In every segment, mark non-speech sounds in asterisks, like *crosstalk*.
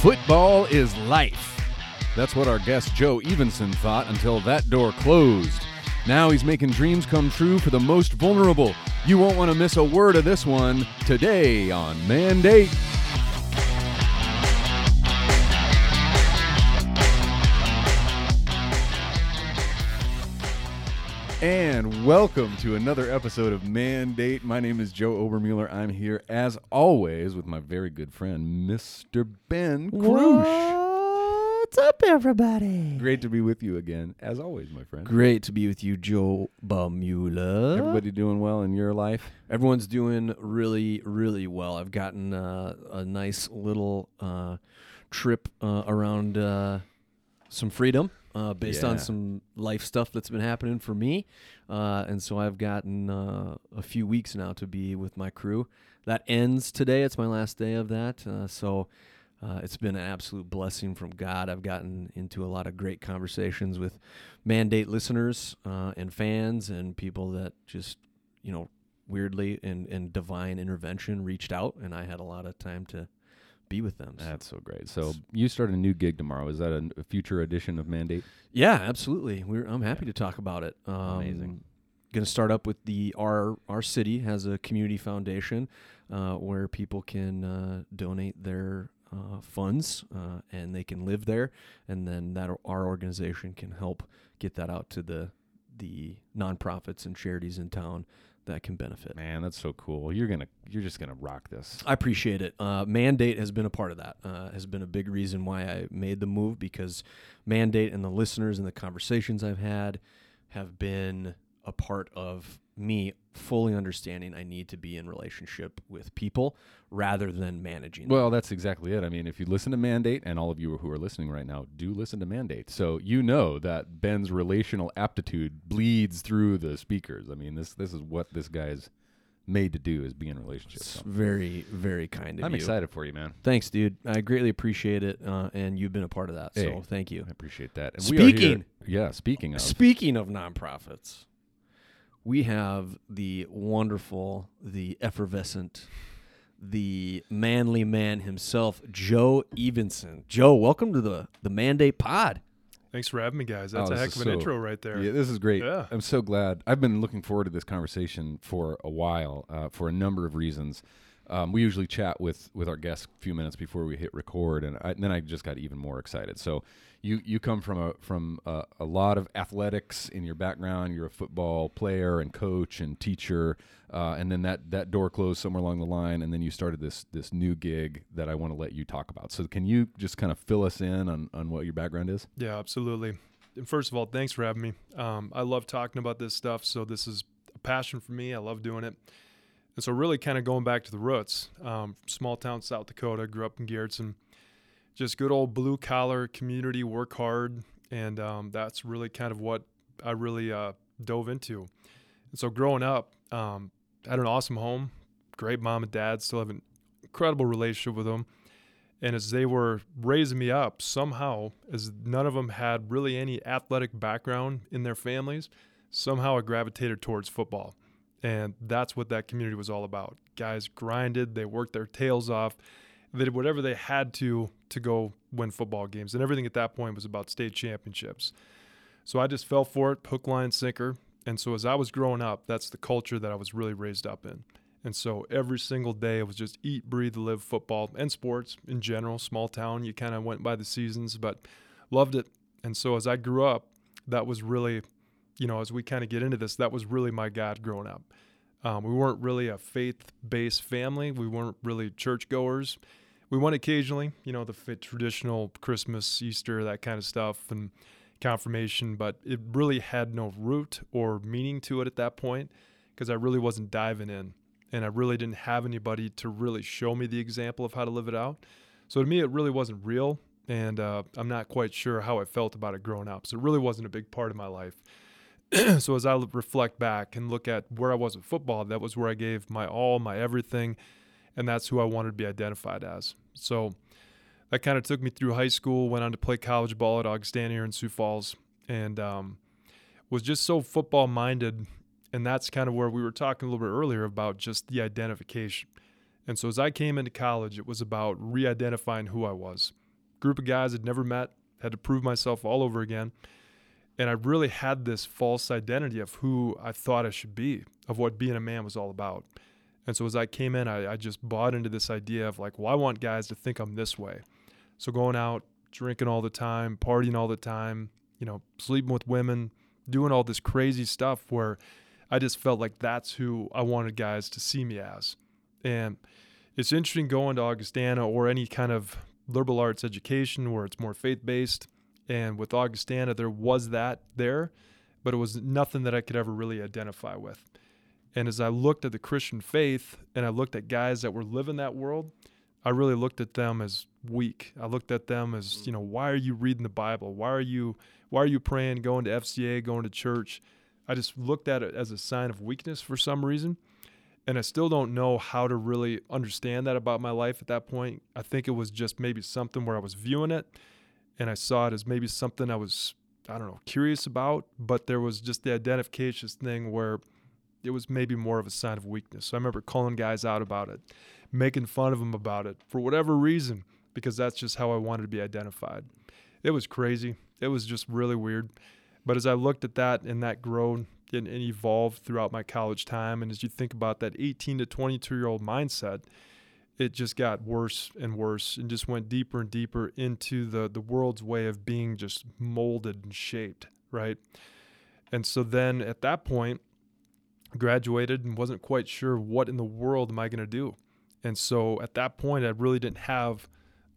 Football is life. That's what our guest Joe Evenson thought until that door closed. Now he's making dreams come true for the most vulnerable. You won't want to miss a word of this one today on Mandate. And welcome to another episode of Mandate. My name is Joe Obermuller. I'm here, as always, with my very good friend, Mr. Ben Krush. What's up, everybody? Great to be with you again, as always, my friend. Great to be with you, Joe Bamula. Everybody doing well in your life? Everyone's doing really, really well. I've gotten uh, a nice little uh, trip uh, around uh, some freedom uh, based on some life stuff that's been happening for me. Uh, and so I've gotten uh, a few weeks now to be with my crew. That ends today. It's my last day of that. Uh, so uh, it's been an absolute blessing from God. I've gotten into a lot of great conversations with mandate listeners uh, and fans and people that just, you know, weirdly and, and divine intervention reached out. And I had a lot of time to be with them. So- That's so great. So you start a new gig tomorrow. Is that a, a future edition of Mandate? Yeah, absolutely. We're I'm happy to talk about it. Um, Amazing. Going to start up with the our our city has a community foundation uh, where people can uh, donate their uh, funds uh, and they can live there, and then that our organization can help get that out to the the nonprofits and charities in town that can benefit. Man, that's so cool. You're gonna, you're just gonna rock this. I appreciate it. Uh, Mandate has been a part of that. Uh, has been a big reason why I made the move because Mandate and the listeners and the conversations I've had have been a part of me fully understanding I need to be in relationship with people rather than managing. them. Well, that's exactly it. I mean, if you listen to Mandate, and all of you who are listening right now do listen to Mandate, so you know that Ben's relational aptitude bleeds through the speakers. I mean, this this is what this guy's made to do is be in relationships. So very, very kind of you. I'm you. excited for you, man. Thanks, dude. I greatly appreciate it, uh, and you've been a part of that. Hey. So thank you. I appreciate that. And are here- Speaking- yeah, speaking of, Speaking of nonprofits, we have the wonderful, the effervescent, the manly man himself, Joe Evenson. Joe, welcome to the the Mandate Pod. Thanks for having me, guys. Oh, That's a heck of an so- intro right there. Yeah, this is great. Yeah. I'm so glad. I've been looking forward to this conversation for a while, uh, for a number of reasons. Um, we usually chat with with our guests a few minutes before we hit record, and, I, and then I just got even more excited. So, you you come from a from a, a lot of athletics in your background. You're a football player and coach and teacher, uh, and then that that door closed somewhere along the line, and then you started this this new gig that I want to let you talk about. So, can you just kind of fill us in on on what your background is? Yeah, absolutely. And first of all, thanks for having me. Um, I love talking about this stuff, so this is a passion for me. I love doing it. And so, really, kind of going back to the roots, um, small town South Dakota, grew up in Garretson, just good old blue collar community, work hard, and um, that's really kind of what I really uh, dove into. And so, growing up, um, had an awesome home, great mom and dad, still have an incredible relationship with them. And as they were raising me up, somehow, as none of them had really any athletic background in their families, somehow I gravitated towards football. And that's what that community was all about. Guys grinded, they worked their tails off, they did whatever they had to to go win football games. And everything at that point was about state championships. So I just fell for it, hook, line, sinker. And so as I was growing up, that's the culture that I was really raised up in. And so every single day it was just eat, breathe, live football and sports in general. Small town, you kind of went by the seasons, but loved it. And so as I grew up, that was really, you know, as we kind of get into this, that was really my God growing up. Um, we weren't really a faith based family. We weren't really churchgoers. We went occasionally, you know, the traditional Christmas, Easter, that kind of stuff, and confirmation, but it really had no root or meaning to it at that point because I really wasn't diving in and I really didn't have anybody to really show me the example of how to live it out. So to me, it really wasn't real, and uh, I'm not quite sure how I felt about it growing up. So it really wasn't a big part of my life. *clears throat* so as I reflect back and look at where I was with football, that was where I gave my all, my everything, and that's who I wanted to be identified as. So that kind of took me through high school. Went on to play college ball at Augustana here in Sioux Falls, and um, was just so football minded. And that's kind of where we were talking a little bit earlier about just the identification. And so as I came into college, it was about re identifying who I was. group of guys I'd never met, had to prove myself all over again. And I really had this false identity of who I thought I should be, of what being a man was all about. And so as I came in, I, I just bought into this idea of like, well, I want guys to think I'm this way. So going out, drinking all the time, partying all the time, you know, sleeping with women, doing all this crazy stuff where I just felt like that's who I wanted guys to see me as. And it's interesting going to Augustana or any kind of liberal arts education where it's more faith based and with Augustana, there was that there, but it was nothing that I could ever really identify with. And as I looked at the Christian faith and I looked at guys that were living that world, I really looked at them as weak. I looked at them as, you know, why are you reading the Bible? Why are you why are you praying, going to FCA, going to church? I just looked at it as a sign of weakness for some reason. And I still don't know how to really understand that about my life at that point. I think it was just maybe something where I was viewing it and I saw it as maybe something I was, I don't know, curious about, but there was just the identification thing where it was maybe more of a sign of weakness. So I remember calling guys out about it, making fun of them about it for whatever reason, because that's just how I wanted to be identified. It was crazy. It was just really weird. But as I looked at that and that grown and, and evolved throughout my college time, and as you think about that 18 to 22 year old mindset, it just got worse and worse and just went deeper and deeper into the the world's way of being just molded and shaped right and so then at that point graduated and wasn't quite sure what in the world am i going to do and so at that point i really didn't have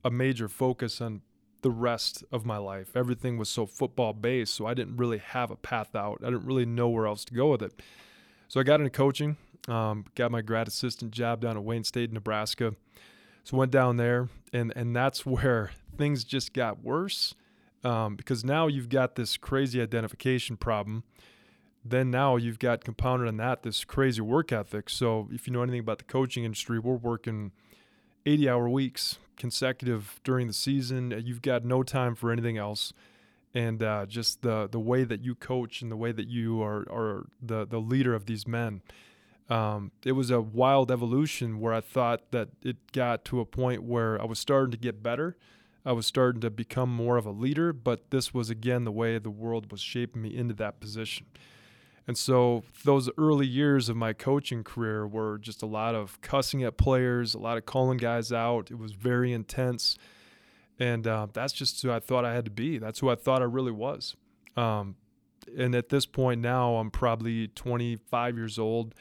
a major focus on the rest of my life everything was so football based so i didn't really have a path out i didn't really know where else to go with it so i got into coaching um, got my grad assistant job down at Wayne State, Nebraska. So went down there, and and that's *laughs* where things just got worse um, because now you've got this crazy identification problem. Then now you've got compounded on that this crazy work ethic. So if you know anything about the coaching industry, we're working 80 hour weeks consecutive during the season. You've got no time for anything else. And uh, just the the way that you coach and the way that you are are the the leader of these men um, it was a wild evolution where I thought that it got to a point where I was starting to get better. I was starting to become more of a leader, but this was again the way the world was shaping me into that position. And so those early years of my coaching career were just a lot of cussing at players, a lot of calling guys out. It was very intense. And uh, that's just who I thought I had to be. That's who I thought I really was. Um, and at this point now, I'm probably 25 years old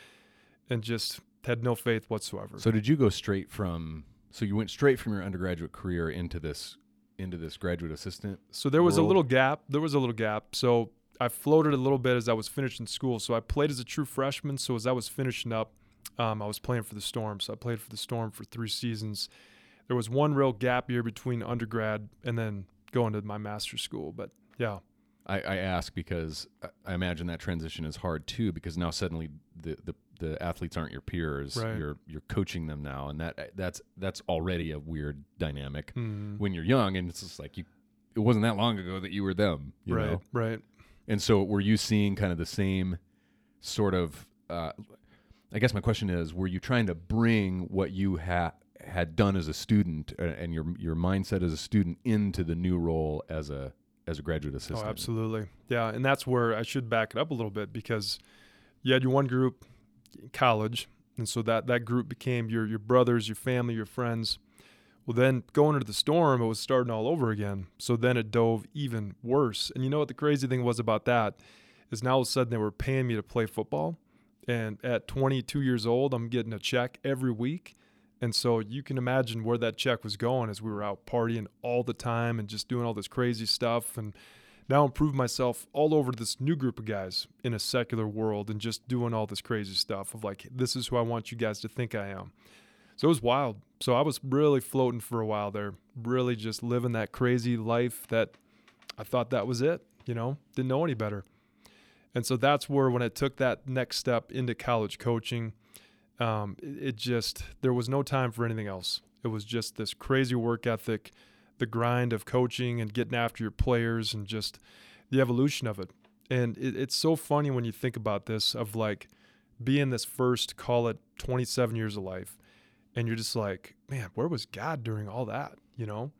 and just had no faith whatsoever. So did you go straight from? So you went straight from your undergraduate career into this into this graduate assistant. So there was world? a little gap. There was a little gap. So I floated a little bit as I was finishing school. So I played as a true freshman. So as I was finishing up, um, I was playing for the Storm. So I played for the Storm for three seasons. There was one real gap year between undergrad and then going to my master's school. But yeah. I, I ask because I imagine that transition is hard too, because now suddenly the, the the athletes aren't your peers. Right. You're you're coaching them now, and that that's that's already a weird dynamic mm. when you're young, and it's just like you. It wasn't that long ago that you were them, you right, know. Right. And so, were you seeing kind of the same sort of? Uh, I guess my question is: Were you trying to bring what you had had done as a student uh, and your your mindset as a student into the new role as a as a graduate assistant? Oh, absolutely. Yeah, and that's where I should back it up a little bit because you had your one group college, and so that that group became your your brothers, your family, your friends. Well, then going into the storm, it was starting all over again. So then it dove even worse. And you know what the crazy thing was about that is now all of a sudden they were paying me to play football, and at 22 years old, I'm getting a check every week. And so you can imagine where that check was going as we were out partying all the time and just doing all this crazy stuff and now improve myself all over this new group of guys in a secular world and just doing all this crazy stuff of like this is who I want you guys to think I am. So it was wild. So I was really floating for a while there, really just living that crazy life that I thought that was it, you know, didn't know any better. And so that's where when I took that next step into college coaching, um, it, it just there was no time for anything else. It was just this crazy work ethic the grind of coaching and getting after your players and just the evolution of it. And it, it's so funny when you think about this of like being this first, call it 27 years of life. And you're just like, man, where was God during all that? You know,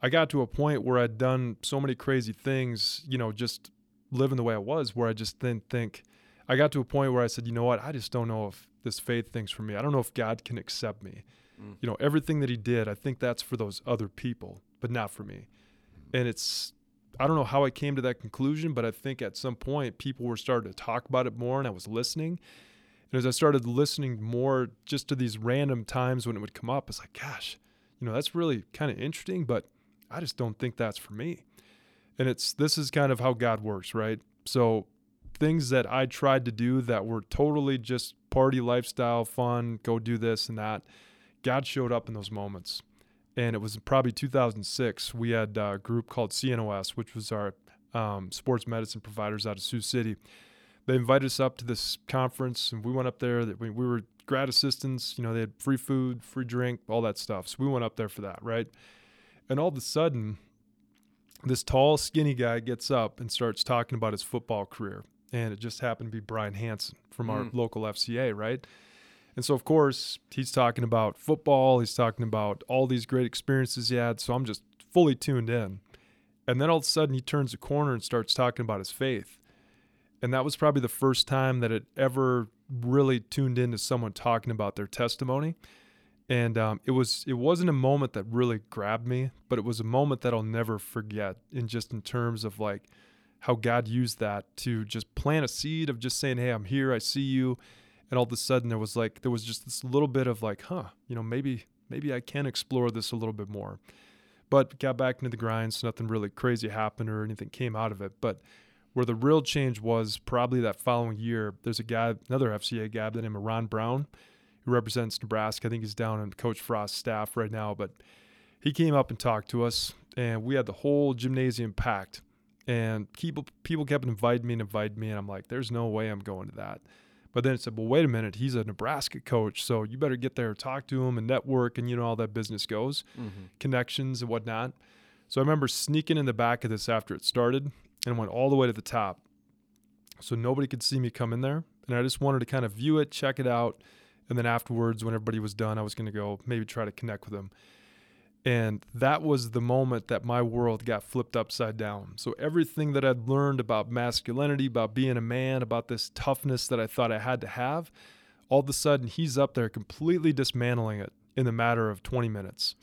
I got to a point where I'd done so many crazy things, you know, just living the way I was, where I just didn't think. I got to a point where I said, you know what, I just don't know if this faith thing's for me. I don't know if God can accept me. Mm. You know, everything that He did, I think that's for those other people, but not for me. And it's, I don't know how I came to that conclusion, but I think at some point people were starting to talk about it more, and I was listening. And as I started listening more, just to these random times when it would come up, it's like, gosh, you know, that's really kind of interesting, but I just don't think that's for me. And it's this is kind of how God works, right? So things that I tried to do that were totally just party lifestyle, fun, go do this and that. God showed up in those moments. And it was probably 2006. We had a group called CNOS, which was our um, sports medicine providers out of Sioux City. They invited us up to this conference, and we went up there. That we, we were grad assistants. You know, they had free food, free drink, all that stuff. So we went up there for that, right? And all of a sudden, this tall, skinny guy gets up and starts talking about his football career. And it just happened to be Brian Hanson from our Mm. local FCA, right? And so, of course, he's talking about football. He's talking about all these great experiences he had. So I'm just fully tuned in. And then all of a sudden, he turns a corner and starts talking about his faith. And that was probably the first time that it ever really tuned into someone talking about their testimony. And um, it was it wasn't a moment that really grabbed me, but it was a moment that I'll never forget. In just in terms of like how God used that to just plant a seed of just saying, "Hey, I'm here. I see you." And all of a sudden, there was like there was just this little bit of like, "Huh, you know, maybe maybe I can explore this a little bit more." But got back into the grind, so nothing really crazy happened or anything came out of it. But where the real change was probably that following year. There's a guy, another FCA guy by the name of Ron Brown, who represents Nebraska. I think he's down on Coach Frost's staff right now, but he came up and talked to us, and we had the whole gymnasium packed. And people people kept inviting me and inviting me, and I'm like, there's no way I'm going to that. But then it said, well, wait a minute, he's a Nebraska coach, so you better get there, talk to him, and network, and you know how that business goes, Mm-hmm. connections and whatnot. So I remember sneaking in the back of this after it started and went all the way to the top. So nobody could see me come in there. And I just wanted to kind of view it, check it out. And then afterwards, when everybody was done, I was going to go maybe try to connect with them. And that was the moment that my world got flipped upside down. So everything that I'd learned about masculinity, about being a man, about this toughness that I thought I had to have, all of a sudden he's up there completely dismantling it in the matter of 20 minutes.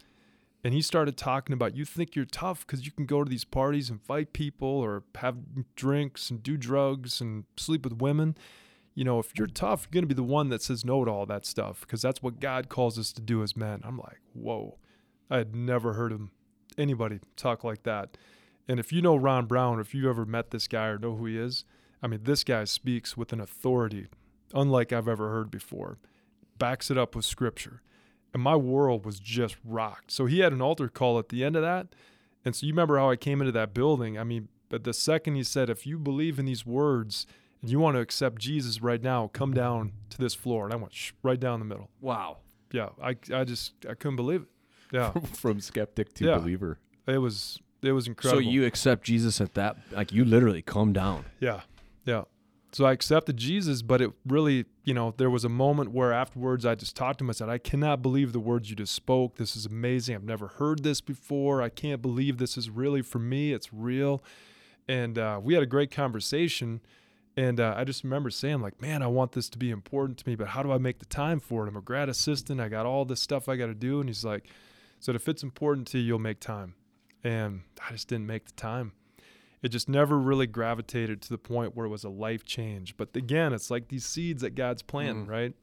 And he started talking about you think you're tough because you can go to these parties and fight people or have drinks and do drugs and sleep with women. You know, if you're tough, you're going to be the one that says no to all that stuff because that's what God calls us to do as men. I'm like, whoa. I had never heard him, anybody talk like that. And if you know Ron Brown, or if you ever met this guy or know who he is, I mean, this guy speaks with an authority unlike I've ever heard before, backs it up with scripture. And my world was just rocked. So he had an altar call at the end of that. And so you remember how I came into that building. I mean, but the second he said, if you believe in these words and you want to accept Jesus right now, come down to this floor. And I went sh- right down the middle. Wow. Yeah. I, I just, I couldn't believe it. Yeah. *laughs* From skeptic to Yeah. believer. It was it was incredible. So you accept Jesus at that, like you literally come down. yeah, yeah. So I accepted Jesus, but it really, you know, there was a moment where afterwards I just talked to him. I said, "I cannot believe the words you just spoke. This is amazing. I've never heard this before. I can't believe this is really for me. It's real." And uh, we had a great conversation. And uh, I just remember saying, like, man, I want this to be important to me, but how do I make the time for it? I'm a grad assistant. I got all this stuff I got to do. And he's like, so if it's important to you, you'll make time. And I just didn't make the time. It just never really gravitated to the point where it was a life change. But again, it's like these seeds that God's planting, Mm. right?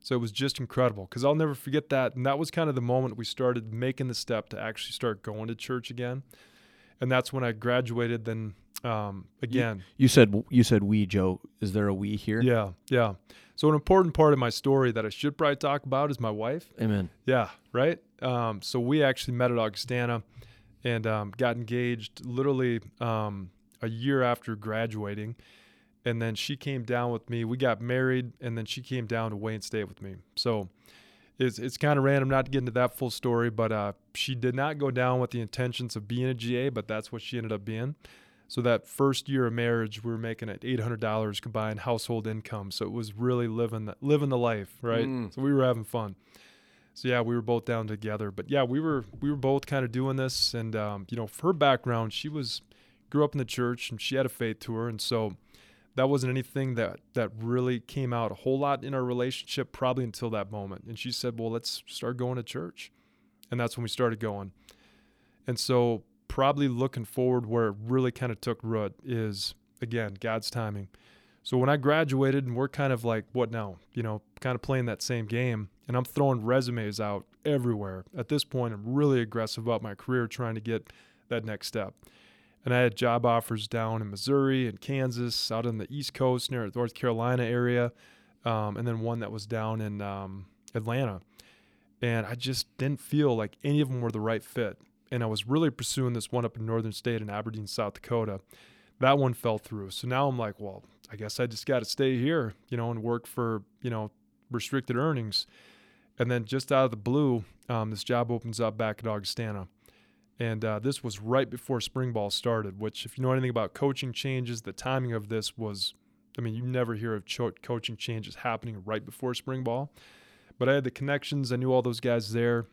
So it was just incredible because I'll never forget that. And that was kind of the moment we started making the step to actually start going to church again. And that's when I graduated. Then um, again, You said you said we, Joe. Is there a we here? yeah, yeah. So an important part of my story that I should probably talk about is my wife. Amen. Yeah, right. Um, so we actually met at Augustana and um, got engaged literally um, a year after graduating. And then she came down with me. We got married, and then she came down to Wayne State with me. So it's it's kind of random not to get into that full story, but uh, she did not go down with the intentions of being a GA, but that's what she ended up being. So that first year of marriage, we were making at eight hundred dollars combined household income. So it was really living the, living the life, right? Mm. So we were having fun. So yeah, we were both down together. But yeah, we were we were both kind of doing this, and um, you know, for her background, she was grew up in the church and she had a faith to her, and so that wasn't anything that that really came out a whole lot in our relationship probably until that moment. And she said, "Well, let's start going to church," and that's when we started going. And so probably looking forward where it really kind of took root is again God's timing. So when I graduated and we're kind of like, what now? You know, kind of playing that same game, and I'm throwing resumes out everywhere. At this point, I'm really aggressive about my career, trying to get that next step. And I had job offers down in Missouri and Kansas, out on the East Coast near the North Carolina area, um, and then one that was down in um, Atlanta. And I just didn't feel like any of them were the right fit. And I was really pursuing this one up in Northern State in Aberdeen, South Dakota. That one fell through. So now I'm like, well, I guess I just got to stay here, you know, and work for, you know, restricted earnings. And then just out of the blue, um, this job opens up back at Augustana. And uh, this was right before spring ball started, which, if you know anything about coaching changes, the timing of this was, I mean, you never hear of cho- coaching changes happening right before spring ball. But I had the connections, I knew all those guys there.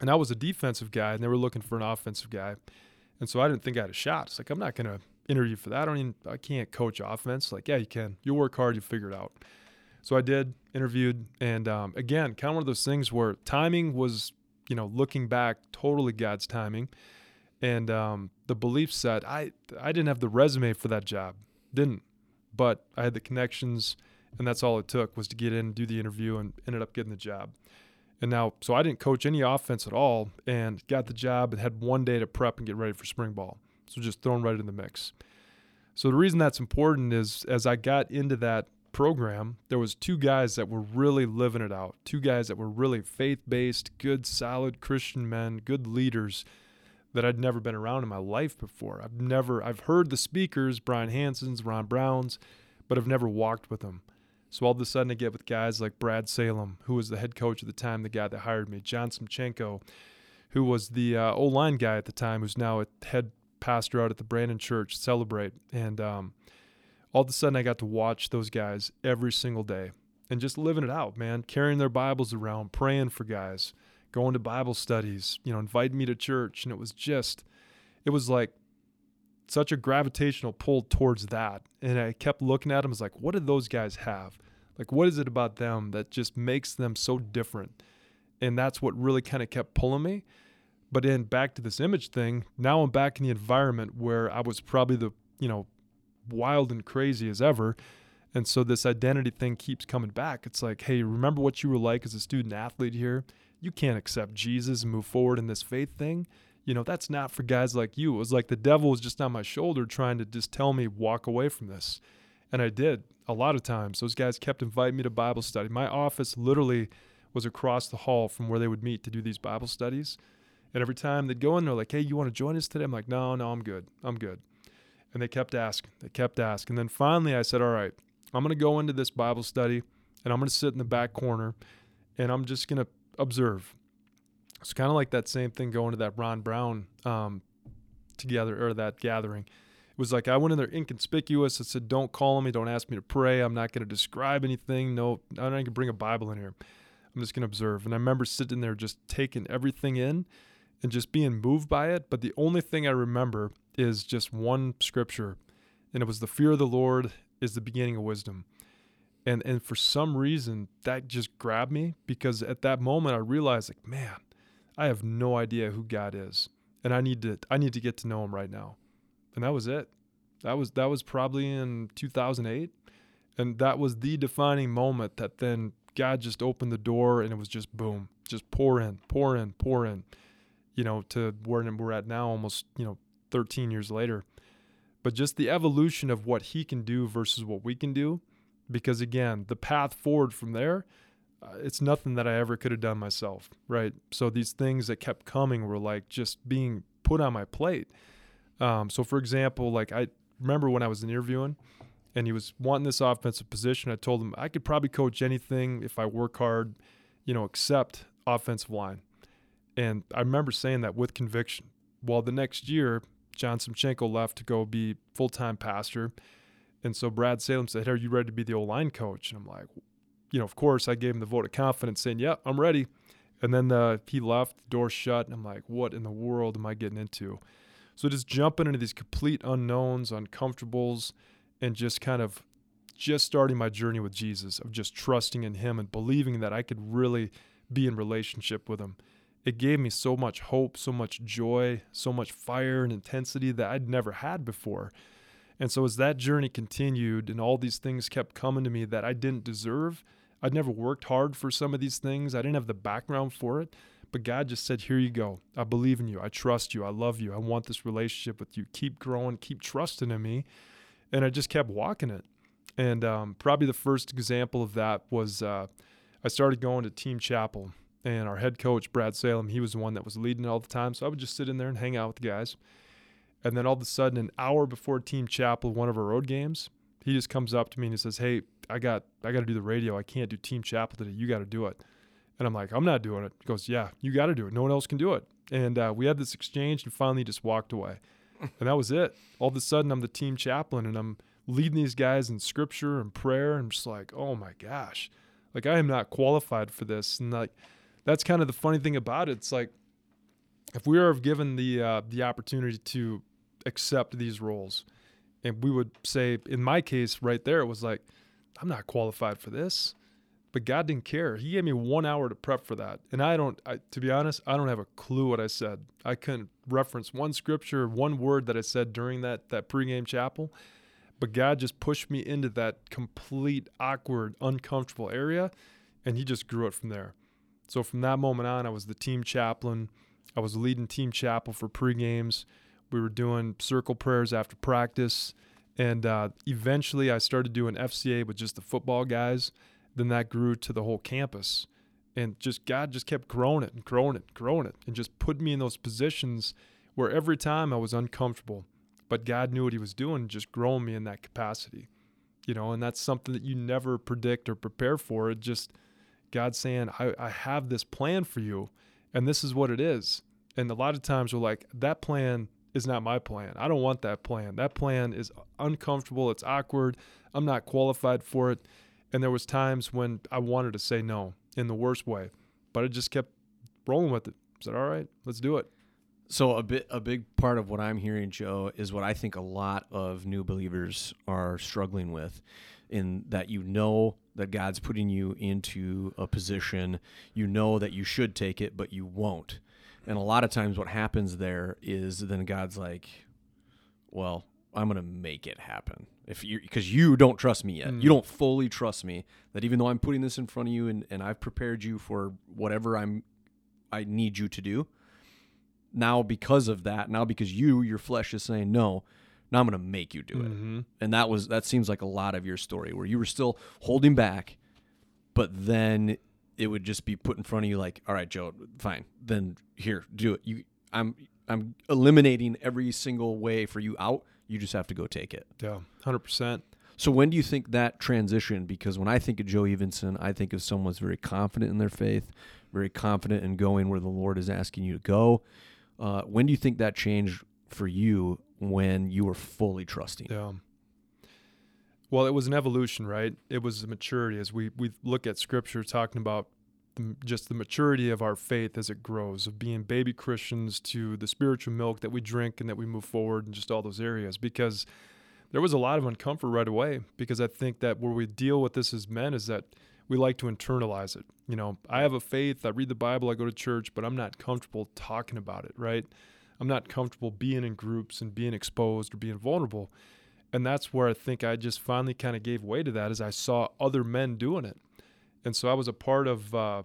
And I was a defensive guy, and they were looking for an offensive guy. And so I didn't think I had a shot. It's like, I'm not going to interview for that. I don't even, I can't coach offense. Like, yeah, you can. You work hard, you figure it out. So I did, interviewed, and um, again, kind of one of those things where timing was you know, looking back, totally God's timing. And um, the belief set, I I didn't have the resume for that job, didn't, but I had the connections, and that's all it took was to get in, do the interview, and ended up getting the job. And now, so I didn't coach any offense at all, and got the job and had one day to prep and get ready for spring ball. So just thrown right in the mix. So the reason that's important is as I got into that program, there was two guys that were really living it out. Two guys that were really faith-based, good, solid Christian men, good leaders that I'd never been around in my life before. I've never I've heard the speakers, Brian Hanson's, Ron Brown's, but I've never walked with them. So all of a sudden I get with guys like Brad Salem, who was the head coach at the time, the guy that hired me, John Simchenko, who was the uh, O-line guy at the time, who's now a head pastor out at the Brandon Church, Celebrate, and um, all of a sudden I got to watch those guys every single day and just living it out, man, carrying their Bibles around, praying for guys, going to Bible studies, you know, inviting me to church. And it was just, it was like such a gravitational pull towards that. And I kept looking at them as like, what do those guys have? Like, what is it about them that just makes them so different? And that's what really kind of kept pulling me. But then back to this image thing, now I'm back in the environment where I was probably the, you know, wild and crazy as ever. And so this identity thing keeps coming back. It's like, hey, remember what you were like as a student athlete here? You can't accept Jesus and move forward in this faith thing. You know, that's not for guys like you. It was like the devil was just on my shoulder trying to just tell me, walk away from this. And I did a lot of times. Those guys kept inviting me to Bible study. My office literally was across the hall from where they would meet to do these Bible studies. And every time they'd go in, they're like, hey, you want to join us today? I'm like, no, no, I'm good. I'm good. And they kept asking, they kept asking. And then finally I said, All right, I'm going to go into this Bible study and I'm going to sit in the back corner and I'm just going to observe. It's kind of like that same thing going to that Ron Brown um, together or that gathering. It was like I went in there inconspicuous. I said, Don't call me. Don't ask me to pray. I'm not going to describe anything. No, I'm not going to bring a Bible in here. I'm just going to observe. And I remember sitting there just taking everything in and just being moved by it. But the only thing I remember is just one scripture, and it was the fear of the Lord is the beginning of wisdom. And and for some reason that just grabbed me because at that moment I realized like, man, I have no idea who God is. And I need to I need to get to know him right now. And that was it. That was that was probably in 2008 and that was the defining moment that then God just opened the door and it was just boom, just pour in, pour in, pour in, you know, to where we're at now almost, you know, 13 years later. But just the evolution of what he can do versus what we can do. Because again, the path forward from there, uh, it's nothing that I ever could have done myself, right? So these things that kept coming were like just being put on my plate. Um, so for example, like I remember when I was interviewing and he was wanting this offensive position, I told him I could probably coach anything if I work hard, you know, except offensive line. And I remember saying that with conviction. Well, the next year, John Simchenko left to go be full time pastor. And so Brad Salem said, Hey, are you ready to be the O line coach? And I'm like, you know, of course, I gave him the vote of confidence saying, Yeah, I'm ready. And then the, he left, the door shut, and I'm like, what in the world am I getting into? So just jumping into these complete unknowns, uncomfortables, and just kind of just starting my journey with Jesus of just trusting in him and believing that I could really be in relationship with him. It gave me so much hope, so much joy, so much fire and intensity that I'd never had before. And so as that journey continued and all these things kept coming to me that I didn't deserve, I'd never worked hard for some of these things. I didn't have the background for it. But God just said, Here you go. I believe in you. I trust you. I love you. I want this relationship with you. Keep growing. Keep trusting in me. And I just kept walking it. And um, probably the first example of that was uh, I started going to Team Chapel. And our head coach, Brad Salem, he was the one that was leading all the time. So I would just sit in there and hang out with the guys. And then all of a sudden, an hour before Team Chapel, one of our road games, he just comes up to me and he says, "Hey, I got I got to do the radio. I can't do Team Chapel today. You got to do it." And I'm like, "I'm not doing it." He goes, "Yeah, you got to do it. No one else can do it." And uh, we had this exchange, and finally just walked away, *laughs* and that was it. All of a sudden, I'm the team chaplain, and I'm leading these guys in scripture and prayer. And I'm just like, "Oh my gosh, like I am not qualified for this." And like, that's kind of the funny thing about it. It's like, if we are given the uh, the opportunity to accept these roles and we would say in my case right there it was like i'm not qualified for this but god didn't care. He gave me one hour to prep for that. And i don't I, to be honest i don't have a clue what i said. I couldn't reference one scripture one word that i said during that that pregame chapel but god just pushed me into that complete awkward uncomfortable area and he just grew it from there so from that moment on i was the team chaplain i was leading team chapel for pregames we were doing circle prayers after practice. And uh, eventually I started doing FCA with just the football guys. Then that grew to the whole campus. And just God just kept growing it and growing it, and growing it, and just put me in those positions where every time I was uncomfortable, but God knew what He was doing, just growing me in that capacity. You know, and that's something that you never predict or prepare for. It just God saying, I, I have this plan for you, and this is what it is. And a lot of times we're like, that plan is not my plan. I don't want that plan. That plan is uncomfortable, it's awkward. I'm not qualified for it. And there was times when I wanted to say no in the worst way, but I just kept rolling with it. I said, "All right, let's do it." So a bit a big part of what I'm hearing, Joe, is what I think a lot of new believers are struggling with in that you know that God's putting you into a position, you know that you should take it, but you won't. And a lot of times, what happens there is then God's like, well, I'm going to make it happen. If you because you don't trust me yet. Mm. You don't fully trust me that even though I'm putting this in front of you and, and I've prepared you for whatever I'm I need you to do. Now because of that, now because you, your flesh is saying no, now I'm going to make you do it. Mm-hmm. And that was that seems like a lot of your story where you were still holding back, but then it would just be put in front of you like, all right, Joe, fine, then here, do it. You, I'm, I'm eliminating every single way for you out. You just have to go take it. Yeah, hundred percent. So when do you think that transition? Because when I think of Joe Evenson, I think of someone who's very confident in their faith, very confident in going where the Lord is asking you to go. Uh, when do you think that changed for you when you were fully trusting? Yeah. Well, it was an evolution, right? It was a maturity as we we look at Scripture talking about the, just the maturity of our faith as it grows, of being baby Christians to the spiritual milk that we drink and that we move forward in just all those areas. Because there was a lot of uncomfort right away. Because I think that where we deal with this as men is that we like to internalize it. You know, I have a faith, I read the Bible, I go to church, but I'm not comfortable talking about it, right? I'm not comfortable being in groups and being exposed or being vulnerable and that's where I think I just finally kind of gave way to that as I saw other men doing it. And so I was a part of uh,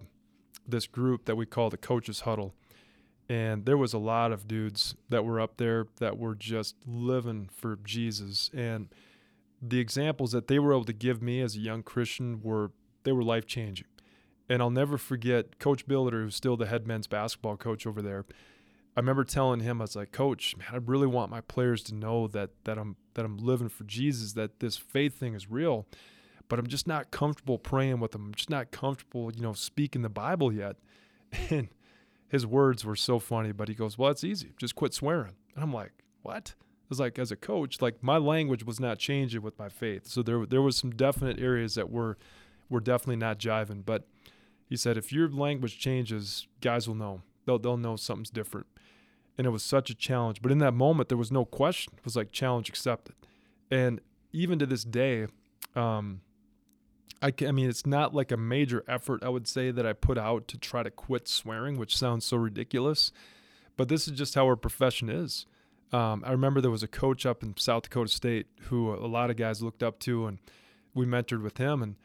this group that we call the Coaches Huddle. And there was a lot of dudes that were up there that were just living for Jesus. And the examples that they were able to give me as a young Christian were they were life changing. And I'll never forget Coach Billeter, who's still the head men's basketball coach over there. I remember telling him, I was like, Coach, man, I really want my players to know that that I'm that I'm living for Jesus, that this faith thing is real, but I'm just not comfortable praying with them. I'm just not comfortable, you know, speaking the Bible yet. *laughs* And his words were so funny, but he goes, Well, it's easy. Just quit swearing. And I'm like, What? It was like as a coach, like my language was not changing with my faith. So there there was some definite areas that were were definitely not jiving. But He said, if your language changes, guys will know. They'll they'll know something's different. And it was such a challenge. But in that moment, there was no question. It was like challenge accepted. And even to this day, um, I, I mean, it's not like a major effort, I would say, that I put out to try to quit swearing, which sounds so ridiculous. But this is just how our profession is. Um, I remember there was a coach up in South Dakota State who a lot of guys looked up to, and we mentored with him. And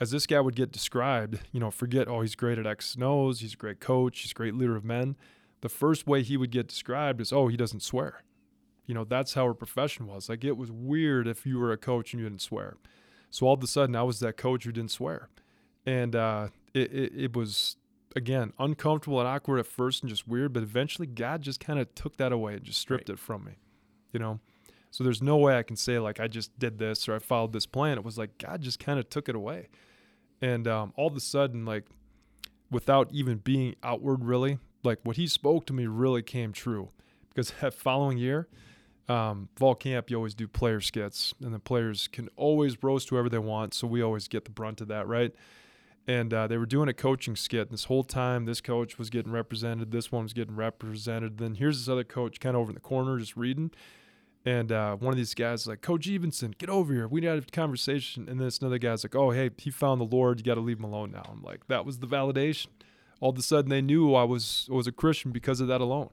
as this guy would get described, you know, forget, oh, he's great at X O's, he's a great coach, he's a great leader of men. The first way he would get described is, oh, he doesn't swear. You know, that's how our profession was. Like it was weird if you were a coach and you didn't swear. So all of a sudden, I was that coach who didn't swear, and uh, it, it, it was again uncomfortable and awkward at first and just weird. But eventually, God just kind of took that away and just stripped right. it from me. You know, so there's no way I can say like I just did this or I followed this plan. It was like God just kind of took it away, and um, all of a sudden, like without even being outward, really, like what He spoke to me really came true. Because *laughs* that following year, um, fall camp, you always do player skits, and the players can always roast whoever they want. So we always get the brunt of that, right? And uh, they were doing a coaching skit. And this whole time, this coach was getting represented, this one was getting represented. Then here's this other coach kind of over in the corner just reading. And uh, one of these guys is like, Coach Evenson, get over here. We had a conversation. And then this another guy's like, oh, hey, he found the Lord. You got to leave him alone now. I'm like, that was the validation. All of a sudden, they knew I was was a Christian because of that alone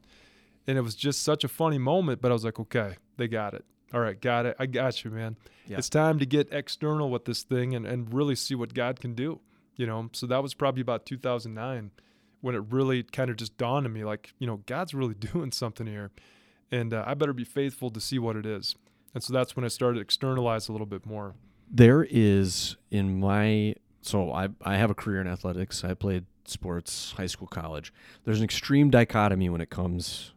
and it was just such a funny moment. But I was like, okay, they got it. All right, got it. I got you, man. Yeah. It's time to get external with this thing and, and really see what God can do. You know, so that was probably about 2009 when it really kind of just dawned on me like, you know, God's really *laughs* doing something here. And uh, I better be faithful to see what it is. And so that's when I started to externalize a little bit more. There is in my so I I have a career in athletics. I played sports, high school, college. There's an extreme dichotomy when it comes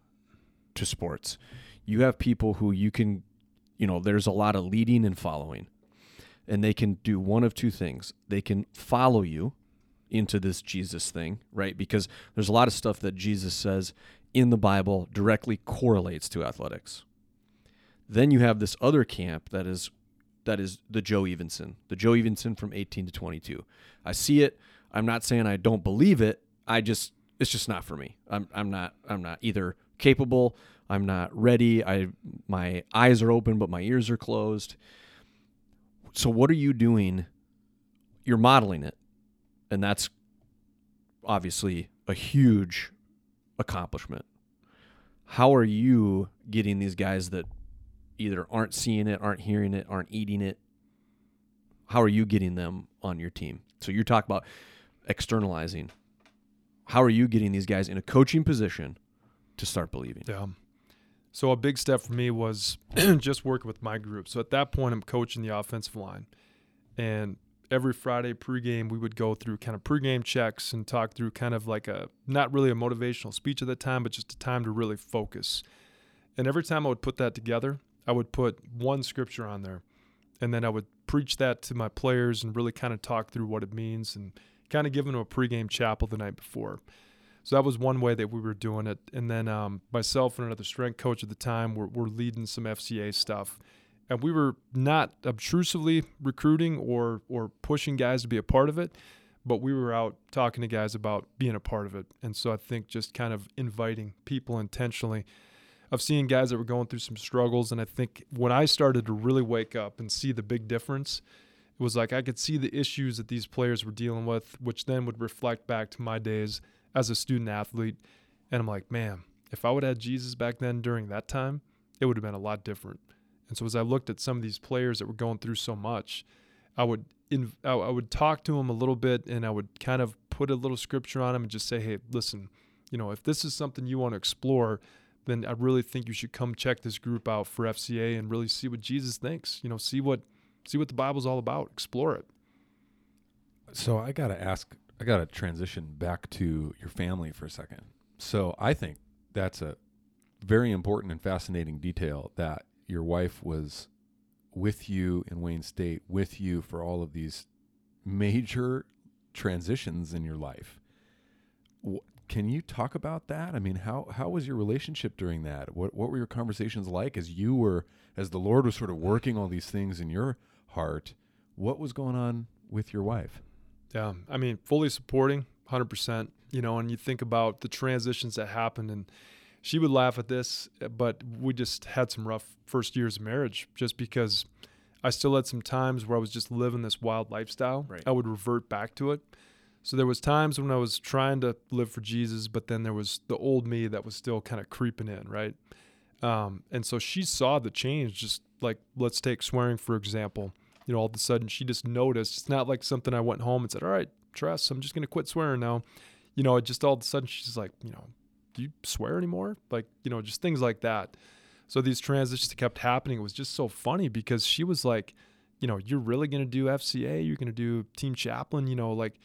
to sports. You have people who you can, you know, there's a lot of leading and following. And they can do one of two things. They can follow you into this Jesus thing, right? Because there's a lot of stuff that Jesus says in the Bible directly correlates to athletics. Then you have this other camp that is that is the Joe Evenson, the Joe Evenson from 18 to 22. I see it. I'm not saying I don't believe it. I just it's just not for me. I'm I'm not I'm not either capable. I'm not ready. I my eyes are open but my ears are closed. So what are you doing? You're modeling it. And that's obviously a huge accomplishment. How are you getting these guys that either aren't seeing it, aren't hearing it, aren't eating it? How are you getting them on your team? So you're talking about externalizing. How are you getting these guys in a coaching position to start believing. Yeah. So a big step for me was *clears throat* just working with my group. So at that point, I'm coaching the offensive line, and every Friday pregame we would go through kind of pregame checks and talk through kind of like a not really a motivational speech at the time, but just a time to really focus. And every time I would put that together, I would put one scripture on there, and then I would preach that to my players and really kind of talk through what it means and kind of giving them a pregame chapel the night before. So that was one way that we were doing it. And then um, myself and another strength coach at the time were, were leading some FCA stuff. And we were not obtrusively recruiting or, or pushing guys to be a part of it, but we were out talking to guys about being a part of it. And so I think just kind of inviting people intentionally. I've seen guys that were going through some struggles. And I think when I started to really wake up and see the big difference, it was like I could see the issues that these players were dealing with, which then would reflect back to my days as a student athlete. And I'm like, man, if I would have had Jesus back then during that time, it would have been a lot different. And so as I looked at some of these players that were going through so much, I would in, I would talk to them a little bit and I would kind of put a little scripture on them and just say, hey, listen, you know, if this is something you want to explore, then I really think you should come check this group out for FCA and really see what Jesus thinks. You know, see what see what the Bible's all about. Explore it. So I got to ask I got to transition back to your family for a second. So I think that's a very important and fascinating detail that your wife was with you in Wayne State, with you for all of these major transitions in your life. Can you talk about that? I mean, how how was your relationship during that? What what were your conversations like as you were as the Lord was sort of working all these things in your heart? What was going on with your wife? Yeah, I mean, fully supporting. 100%. You know, and you think about the transitions that happened and she would laugh at this, but we just had some rough first years of marriage just because I still had some times where I was just living this wild lifestyle. Right. I would revert back to it. So there was times when I was trying to live for Jesus, but then there was the old me that was still kind of creeping in, right? Um, and so she saw the change. Just like let's take swearing for example. You know, all of a sudden she just noticed. It's not like something I went home and said, "All right, Tress, I'm just gonna quit swearing now." You know, it just all of a sudden she's like, you know, do you swear anymore? Like, you know, just things like that. So these transitions kept happening. It was just so funny because she was like, you know, you're really gonna do FCA, you're gonna do team chaplain, you know, like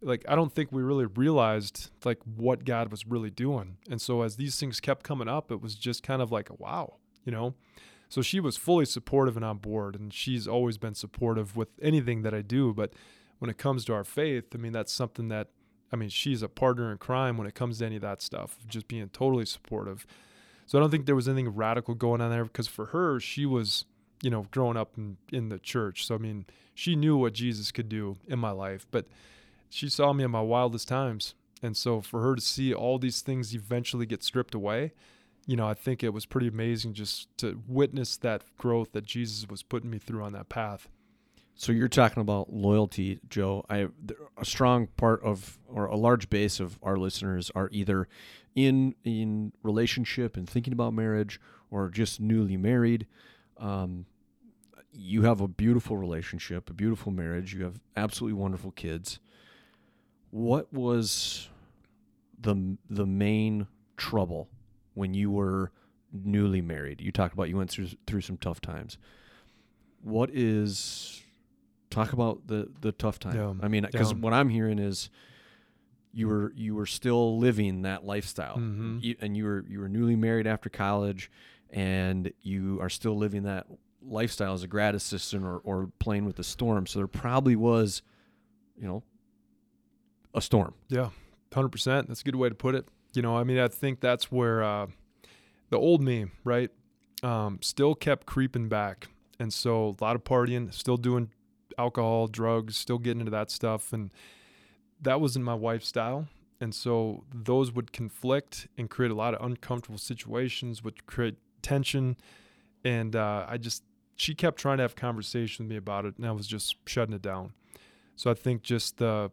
like I don't think we really realized like what God was really doing. And so as these things kept coming up, it was just kind of like wow, you know. So she was fully supportive and on board and she's always been supportive with anything that I do, but when it comes to our faith, I mean that's something that I mean, she's a partner in crime when it comes to any of that stuff, just being totally supportive. So I don't think there was anything radical going on there because for her, she was, you know, growing up in, in the church. So, I mean, she knew what Jesus could do in my life, but she saw me in my wildest times. And so for her to see all these things eventually get stripped away, you know, I think it was pretty amazing just to witness that growth that Jesus was putting me through on that path. So you're talking about loyalty, Joe. I a strong part of or a large base of our listeners are either in in relationship and thinking about marriage or just newly married. Um, you have a beautiful relationship, a beautiful marriage. You have absolutely wonderful kids. What was the the main trouble when you were newly married? You talked about you went through through some tough times. What is talk about the the tough time? Yeah, I mean, because yeah. what I'm hearing is you were you were still living that lifestyle, Mhm. You- and you were you were newly married after college, and you are still living that lifestyle as a grad assistant or, or playing with the storm. So there probably was, you know, a storm. Yeah, hundred percent. That's a good way to put it. You know, I mean, I think that's where uh, the old me, right, um, still kept creeping back, and so a lot of partying, still doing alcohol, drugs, still getting into that stuff, and that wasn't my wife's style. And so those would conflict and create a lot of uncomfortable situations, which create tension. And uh, I just, she kept trying to have conversation with me about it, and I was just shutting it down. So I think just the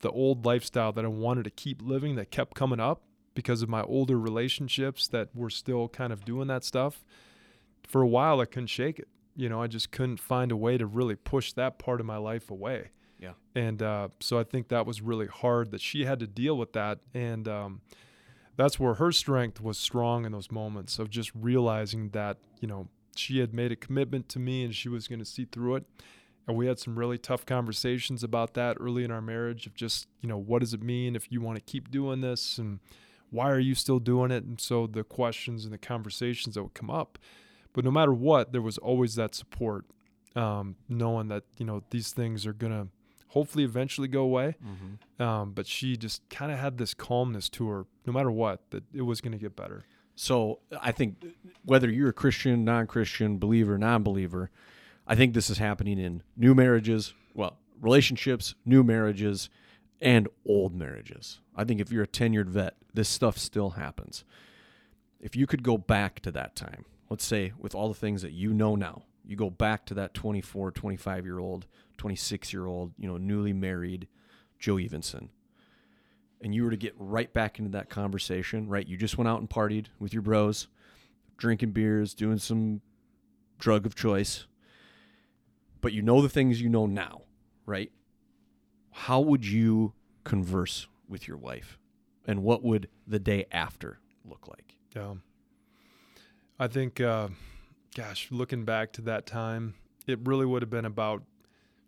the old lifestyle that I wanted to keep living that kept coming up because of my older relationships that were still kind of doing that stuff. For a while, I couldn't shake it. You know, I just couldn't find a way to really push that part of my life away. Yeah. And uh, so I think that was really hard that she had to deal with that. And um, that's where her strength was strong in those moments of just realizing that, you know, she had made a commitment to me and she was going to see through it. And we had some really tough conversations about that early in our marriage of just, you know, what does it mean if you want to keep doing this and why are you still doing it? And so the questions and the conversations that would come up. But no matter what, there was always that support, um, knowing that, you know, these things are going to hopefully eventually go away. Um, but she just kind of had this calmness to her, no matter what, that it was going to get better. So I think whether you're a Christian, non-Christian, believer, non-believer, I think this is happening in new marriages, well, relationships, new marriages, and old marriages. I think if you're a tenured vet, this stuff still happens. If you could go back to that time, let's say with all the things that you know now, you go back to that 24, 25 year old, 26 year old, you know, newly married Joe Evenson, and you were to get right back into that conversation, right? You just went out and partied with your bros, drinking beers, doing some drug of choice, but you know the things you know now, right? How would you converse with your wife? And what would the day after look like? Yeah. I think, uh, gosh, looking back to that time, it really would have been about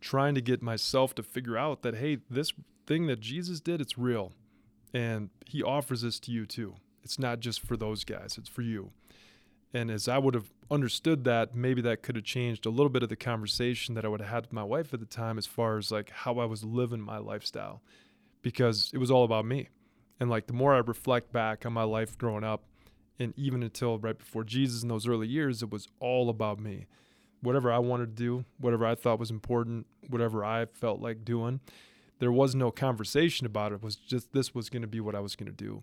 trying to get myself to figure out that, hey, this thing that Jesus did, it's real. And he offers this to you too. It's not just for those guys, it's for you. And as I would have understood that, maybe that could have changed a little bit of the conversation that I would have had with my wife at the time as far as like how I was living my lifestyle because it was all about me. And like the more I reflect back on my life growing up, and even until right before Jesus in those early years, it was all about me. Whatever I wanted to do, whatever I thought was important, whatever I felt like doing, there was no conversation about it. it was just this was going to be what I was going to do.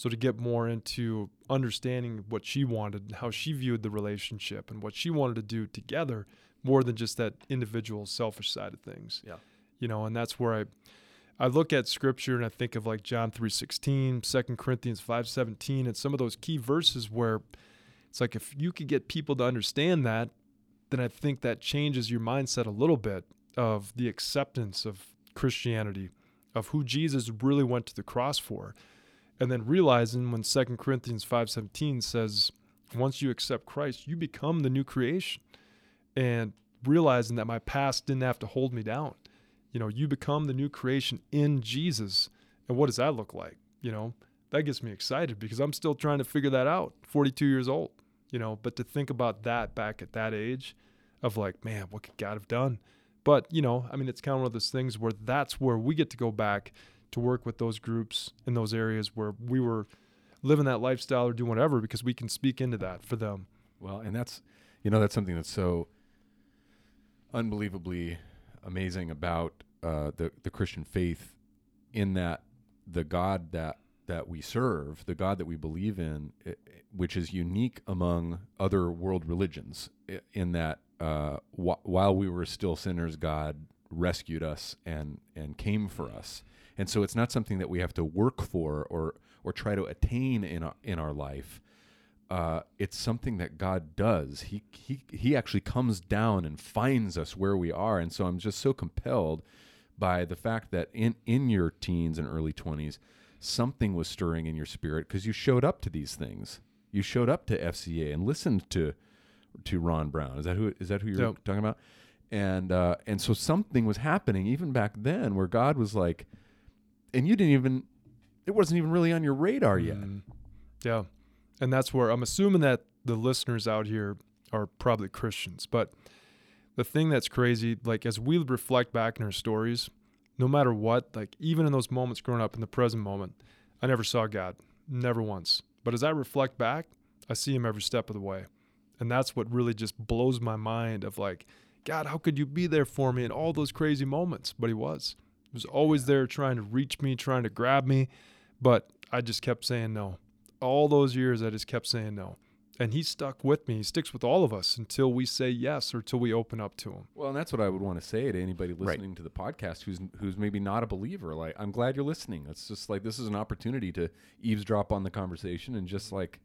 So to get more into understanding what she wanted and how she viewed the relationship and what she wanted to do together more than just that individual selfish side of things. Yeah. You know, and that's where I I look at scripture and I think of like John 3:16, 2 Corinthians 5:17 and some of those key verses where it's like if you could get people to understand that, then I think that changes your mindset a little bit of the acceptance of Christianity, of who Jesus really went to the cross for. And then realizing when 2 Corinthians 5:17 says once you accept Christ, you become the new creation. And realizing that my past didn't have to hold me down you know, you become the new creation in Jesus. And what does that look like? You know, that gets me excited because I'm still trying to figure that out, 42 years old, you know, but to think about that back at that age of like, man, what could God have done? But, you know, I mean, it's kind of one of those things where that's where we get to go back to work with those groups in those areas where we were living that lifestyle or doing whatever because we can speak into that for them. Well, and that's, you know, that's something that's so unbelievably amazing about uh, the the Christian faith, in that the God that that we serve, the God that we believe in, it, which is unique among other world religions, in that uh, wh- while we were still sinners, God rescued us and and came for us, and so it's not something that we have to work for or or try to attain in our, in our life uh, it's something that God does. He he he actually comes down and finds us where we are, and so I'm just so compelled by the fact that in in your teens and early 20s, something was stirring in your spirit because you showed up to these things. You showed up to FCA and listened to to Ron Brown. Is that who is that who you're Yep. talking about? And uh, and so something was happening even back then where God was like, and you didn't even it wasn't even really on your radar yet. Mm. Yeah. And that's where I'm assuming that the listeners out here are probably Christians. But the thing that's crazy, like as we reflect back in our stories, no matter what, like even in those moments growing up in the present moment, I never saw God, never once. But as I reflect back, I see him every step of the way. And that's what really just blows my mind of like, God, how could you be there for me in all those crazy moments? But he was. He was always there trying to reach me, trying to grab me. But I just kept saying no all those years I just kept saying no. And he stuck with me. He sticks with all of us until we say yes or until we open up to him. Well, and that's what I would want to say to anybody Right. listening to the podcast who's who's maybe not a believer. Like, I'm glad you're listening. It's just like this is an opportunity to eavesdrop on the conversation and just like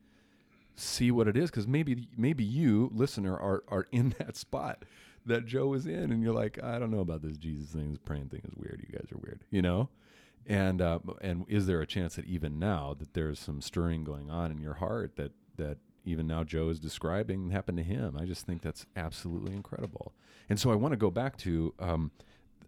see what it is, because maybe maybe you listener are are in *laughs* that spot that Joe is in, and you're like, I don't know about this Jesus thing. This praying thing is weird. You guys are weird, you know. And uh, and is there a chance that even now that there's some stirring going on in your heart that that even now Joe is describing happened to him? I just think that's absolutely incredible. And so I want to go back to um,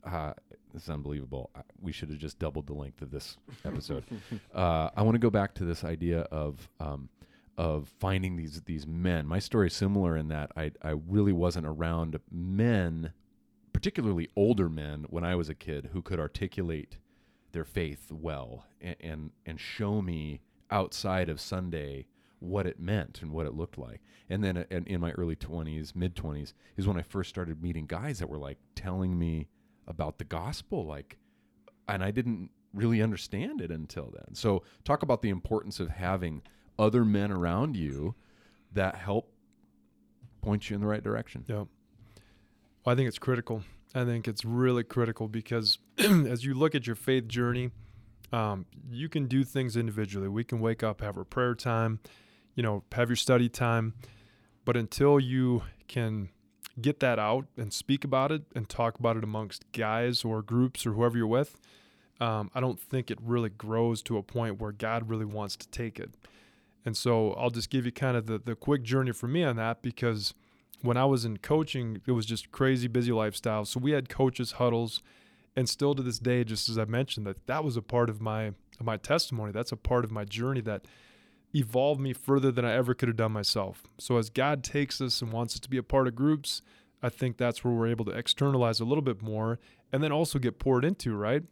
uh, this is unbelievable. We should have just doubled the length of this episode. *laughs* uh, I want to go back to this idea of um, of finding these these men. My story is similar in that I I really wasn't around men, particularly older men, when I was a kid who could articulate their faith well and and, and show me outside of Sunday what it meant and what it looked like. And then uh, in, my early 20s, mid 20s is when I first started meeting guys that were like telling me about the gospel like and I didn't really understand it until then. So talk about the importance of having other men around you that help point you in the right direction. Yeah. Well, I think it's critical. I think it's really critical because *clears throat* as you look at your faith journey, um, you can do things individually. We can wake up, have our prayer time, you know, have your study time. But until you can get that out and speak about it and talk about it amongst guys or groups or whoever you're with, um, I don't think it really grows to a point where God really wants to take it. And so I'll just give you kind of the, the quick journey for me on that because when I was in coaching, it was just crazy busy lifestyle. So we had coaches huddles, and still to this day, just as I mentioned, that that was a part of my of my testimony. That's a part of my journey that evolved me further than I ever could have done myself. So as God takes us and wants us to be a part of groups, I think that's where we're able to externalize a little bit more, and then also get poured into, right?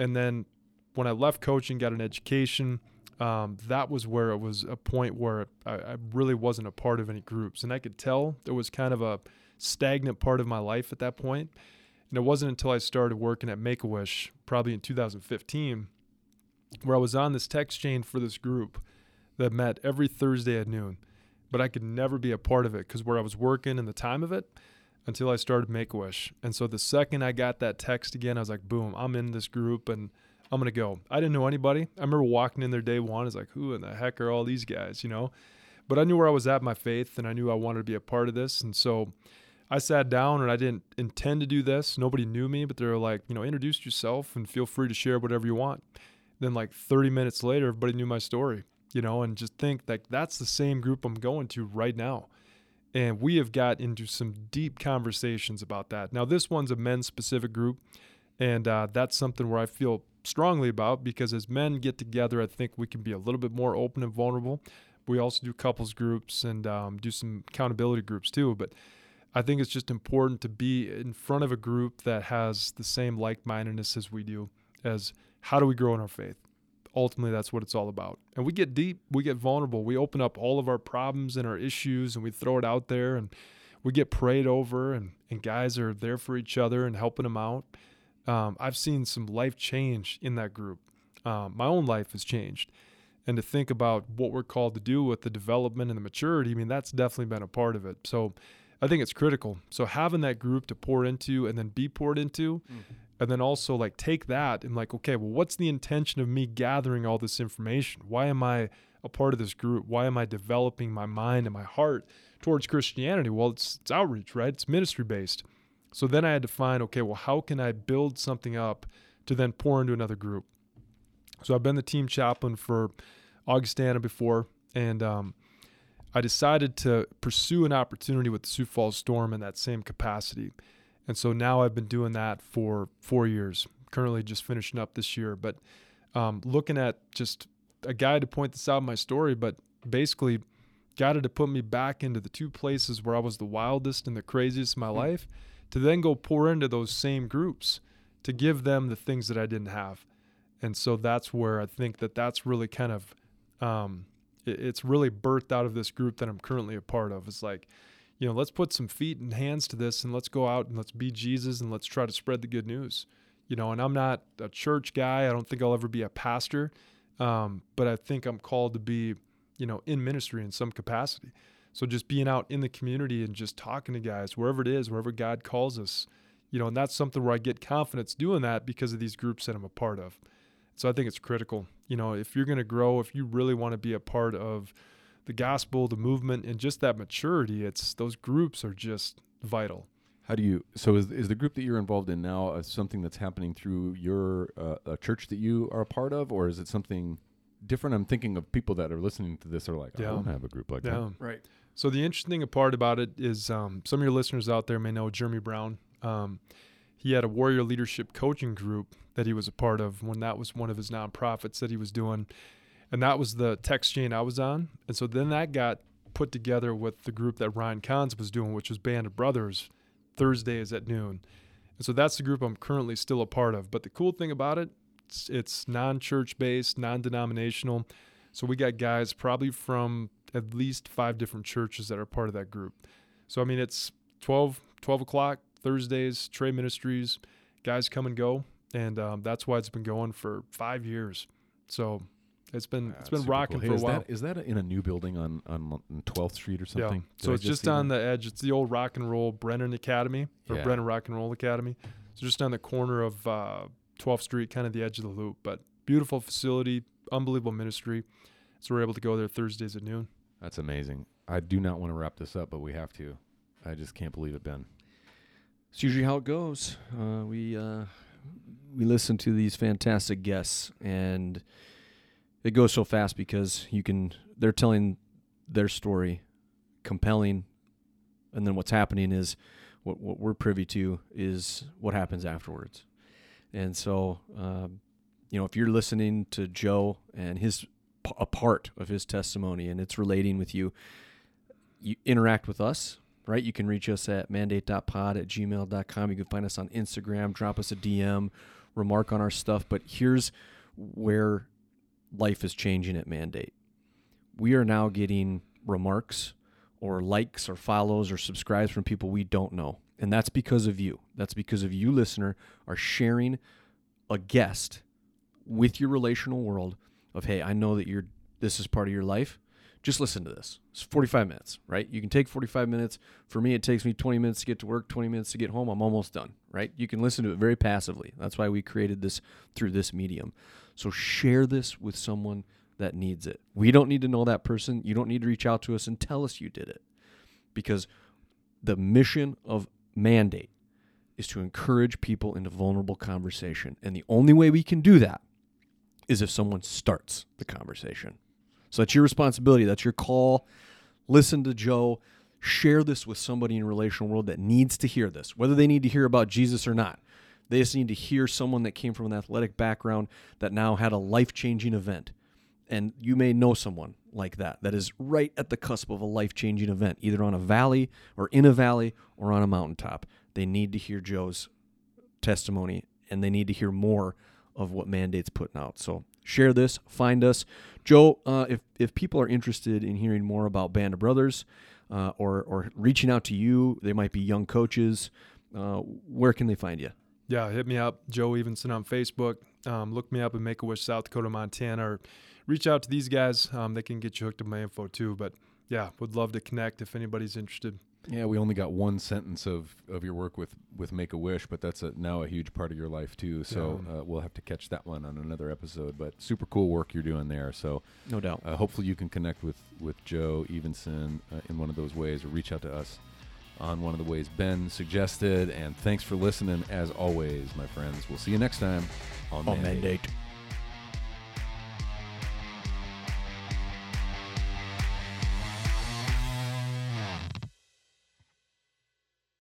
And then when I left coaching, got an education. Um, that was where it was a point where I, I really wasn't a part of any groups, and I could tell there was kind of a stagnant part of my life at that point. And it wasn't until I started working at Make a Wish, probably in 2015, where I was on this text chain for this group that met every Thursday at noon. But I could never be a part of it because where I was working and the time of it until I started Make a Wish. And so the second I got that text again, I was like, boom, I'm in this group and I'm to go. I didn't know anybody. I remember walking in there day one. It's like, who in the heck are all these guys, you know? But I knew where I was at my faith and I knew I wanted to be a part of this. And so I sat down and I didn't intend to do this. Nobody knew me, but they were like, you know, introduce yourself and feel free to share whatever you want. Then, like 30 minutes later, everybody knew my story, you know, and just think like that's the same group I'm going to right now. And we have got into some deep conversations about that. Now, this one's a men's specific group. And uh, that's something where I feel strongly about because as men get together, I think we can be a little bit more open and vulnerable. We also do couples groups and um, do some accountability groups too. But I think it's just important to be in front of a group that has the same like mindedness as we do, as how do we grow in our faith? Ultimately, that's what it's all about. And we get deep, we get vulnerable, we open up all of our problems and our issues and we throw it out there and we get prayed over, and, and guys are there for each other and helping them out. Um, I've seen some life change in that group. Um, my own life has changed. And to think about what we're called to do with the development and the maturity, I mean, that's definitely been a part of it. So I think it's critical. So having that group to pour into and then be poured into, mm-hmm. and then also like take that and like, okay, well, what's the intention of me gathering all this information? Why am I a part of this group? Why am I developing my mind and my heart towards Christianity? Well, it's, it's outreach, right? It's ministry based. So then I had to find, okay, well, how can I build something up to then pour into another group? So I've been the team chaplain for Augustana before, and um, I decided to pursue an opportunity with the Sioux Falls Storm in that same capacity. And so now I've been doing that for four years, currently just finishing up this year. But um, looking at just a guy to point this out in my story, but basically got it to put me back into the two places where I was the wildest and the craziest in my mm-hmm. life to then go pour into those same groups to give them the things that I didn't have. And so that's where I think that that's really kind of, um, it, it's really birthed out of this group that I'm currently a part of. It's like, you know, let's put some feet and hands to this and let's go out and let's be Jesus and let's try to spread the good news. You know, and I'm not a church guy. I don't think I'll ever be a pastor. Um, but I think I'm called to be, you know, in ministry in some capacity. So just being out in the community and just talking to guys, wherever it is, wherever God calls us, you know, and that's something where I get confidence doing that because of these groups that I'm a part of. So I think it's critical. You know, if you're going to grow, if you really want to be a part of the gospel, the movement, and just that maturity, it's those groups are just vital. How do you? So is is the group that you're involved in now uh, something that's happening through your uh, a church that you are a part of, or is it something different? I'm thinking of people that are listening to this are like, yeah. I don't have a group like yeah. that. Right. So the interesting part about it is um, some of your listeners out there may know Jeremy Brown. Um, he had a warrior leadership coaching group that he was a part of when that was one of his nonprofits that he was doing, and that was the text chain I was on. And so then that got put together with the group that Ryan Kahns was doing, which was Band of Brothers, Thursdays at noon. And so that's the group I'm currently still a part of. But the cool thing about it, it's, it's non-church based, non-denominational. So we got guys probably from at least five different churches that are part of that group. So, I mean, it's 12, 12 o'clock Thursdays, Trey Ministries, guys come and go. And um, that's why it's been going for five years. So it's been it's been rocking cool. hey, for a while. That, is that in a new building on on 12th Street or something? Yeah. so it's just, just on that? the edge. It's the old Rock and Roll Brennan Academy or yeah. Brennan Rock and Roll Academy. So just on the corner of uh, 12th Street, kind of the edge of the loop. But beautiful facility, unbelievable ministry. So we're able to go there Thursdays at noon. That's amazing. I do not want to wrap this up, but we have to. I just can't believe it, Ben. It's usually how it goes. Uh, we uh, we listen to these fantastic guests, and it goes so fast because you can. They're telling their story, compelling, and then what's happening is what what we're privy to is what happens afterwards. And so, um, you know, if you're listening to Joe and his a part of his testimony and it's relating with you. You interact with us, right? You can reach us at mandate.pod at gmail.com. You can find us on Instagram, drop us a DM, remark on our stuff. But here's where life is changing at Mandate. We are now getting remarks or likes or follows or subscribes from people we don't know. And that's because of you. That's because of you, listener, are sharing a guest with your relational world of, hey, I know that you're this is part of your life. Just listen to this. It's 45 minutes, right? You can take 45 minutes. For me, it takes me 20 minutes to get to work, 20 minutes to get home. I'm almost done, right? You can listen to it very passively. That's why we created this through this medium. So share this with someone that needs it. We don't need to know that person. You don't need to reach out to us and tell us you did it. Because the mission of mandate is to encourage people into vulnerable conversation. And the only way we can do that is if someone starts the conversation. So that's your responsibility. That's your call. Listen to Joe. Share this with somebody in a relational world that needs to hear this, whether they need to hear about Jesus or not. They just need to hear someone that came from an athletic background that now had a life changing event. And you may know someone like that, that is right at the cusp of a life changing event, either on a valley or in a valley or on a mountaintop. They need to hear Joe's testimony and they need to hear more of what Mandate's putting out. So share this, find us. Joe, uh, if, if people are interested in hearing more about Band of Brothers uh, or, or reaching out to you, they might be young coaches, uh, where can they find you? Yeah, hit me up, Joe Evenson on Facebook. Um, look me up in Make a Wish, South Dakota, Montana, or reach out to these guys. Um, they can get you hooked up my info too. But yeah, would love to connect if anybody's interested. Yeah, we only got one sentence of, of your work with, with Make a Wish, but that's a, now a huge part of your life too. So Yeah. uh, we'll have to catch that one on another episode. But super cool work you're doing there. So No doubt. uh, hopefully you can connect with with Joe Evenson uh, in one of those ways, or reach out to us on one of the ways Ben suggested. And thanks for listening, as always, my friends. We'll see you next time on On Mandate. Mandate.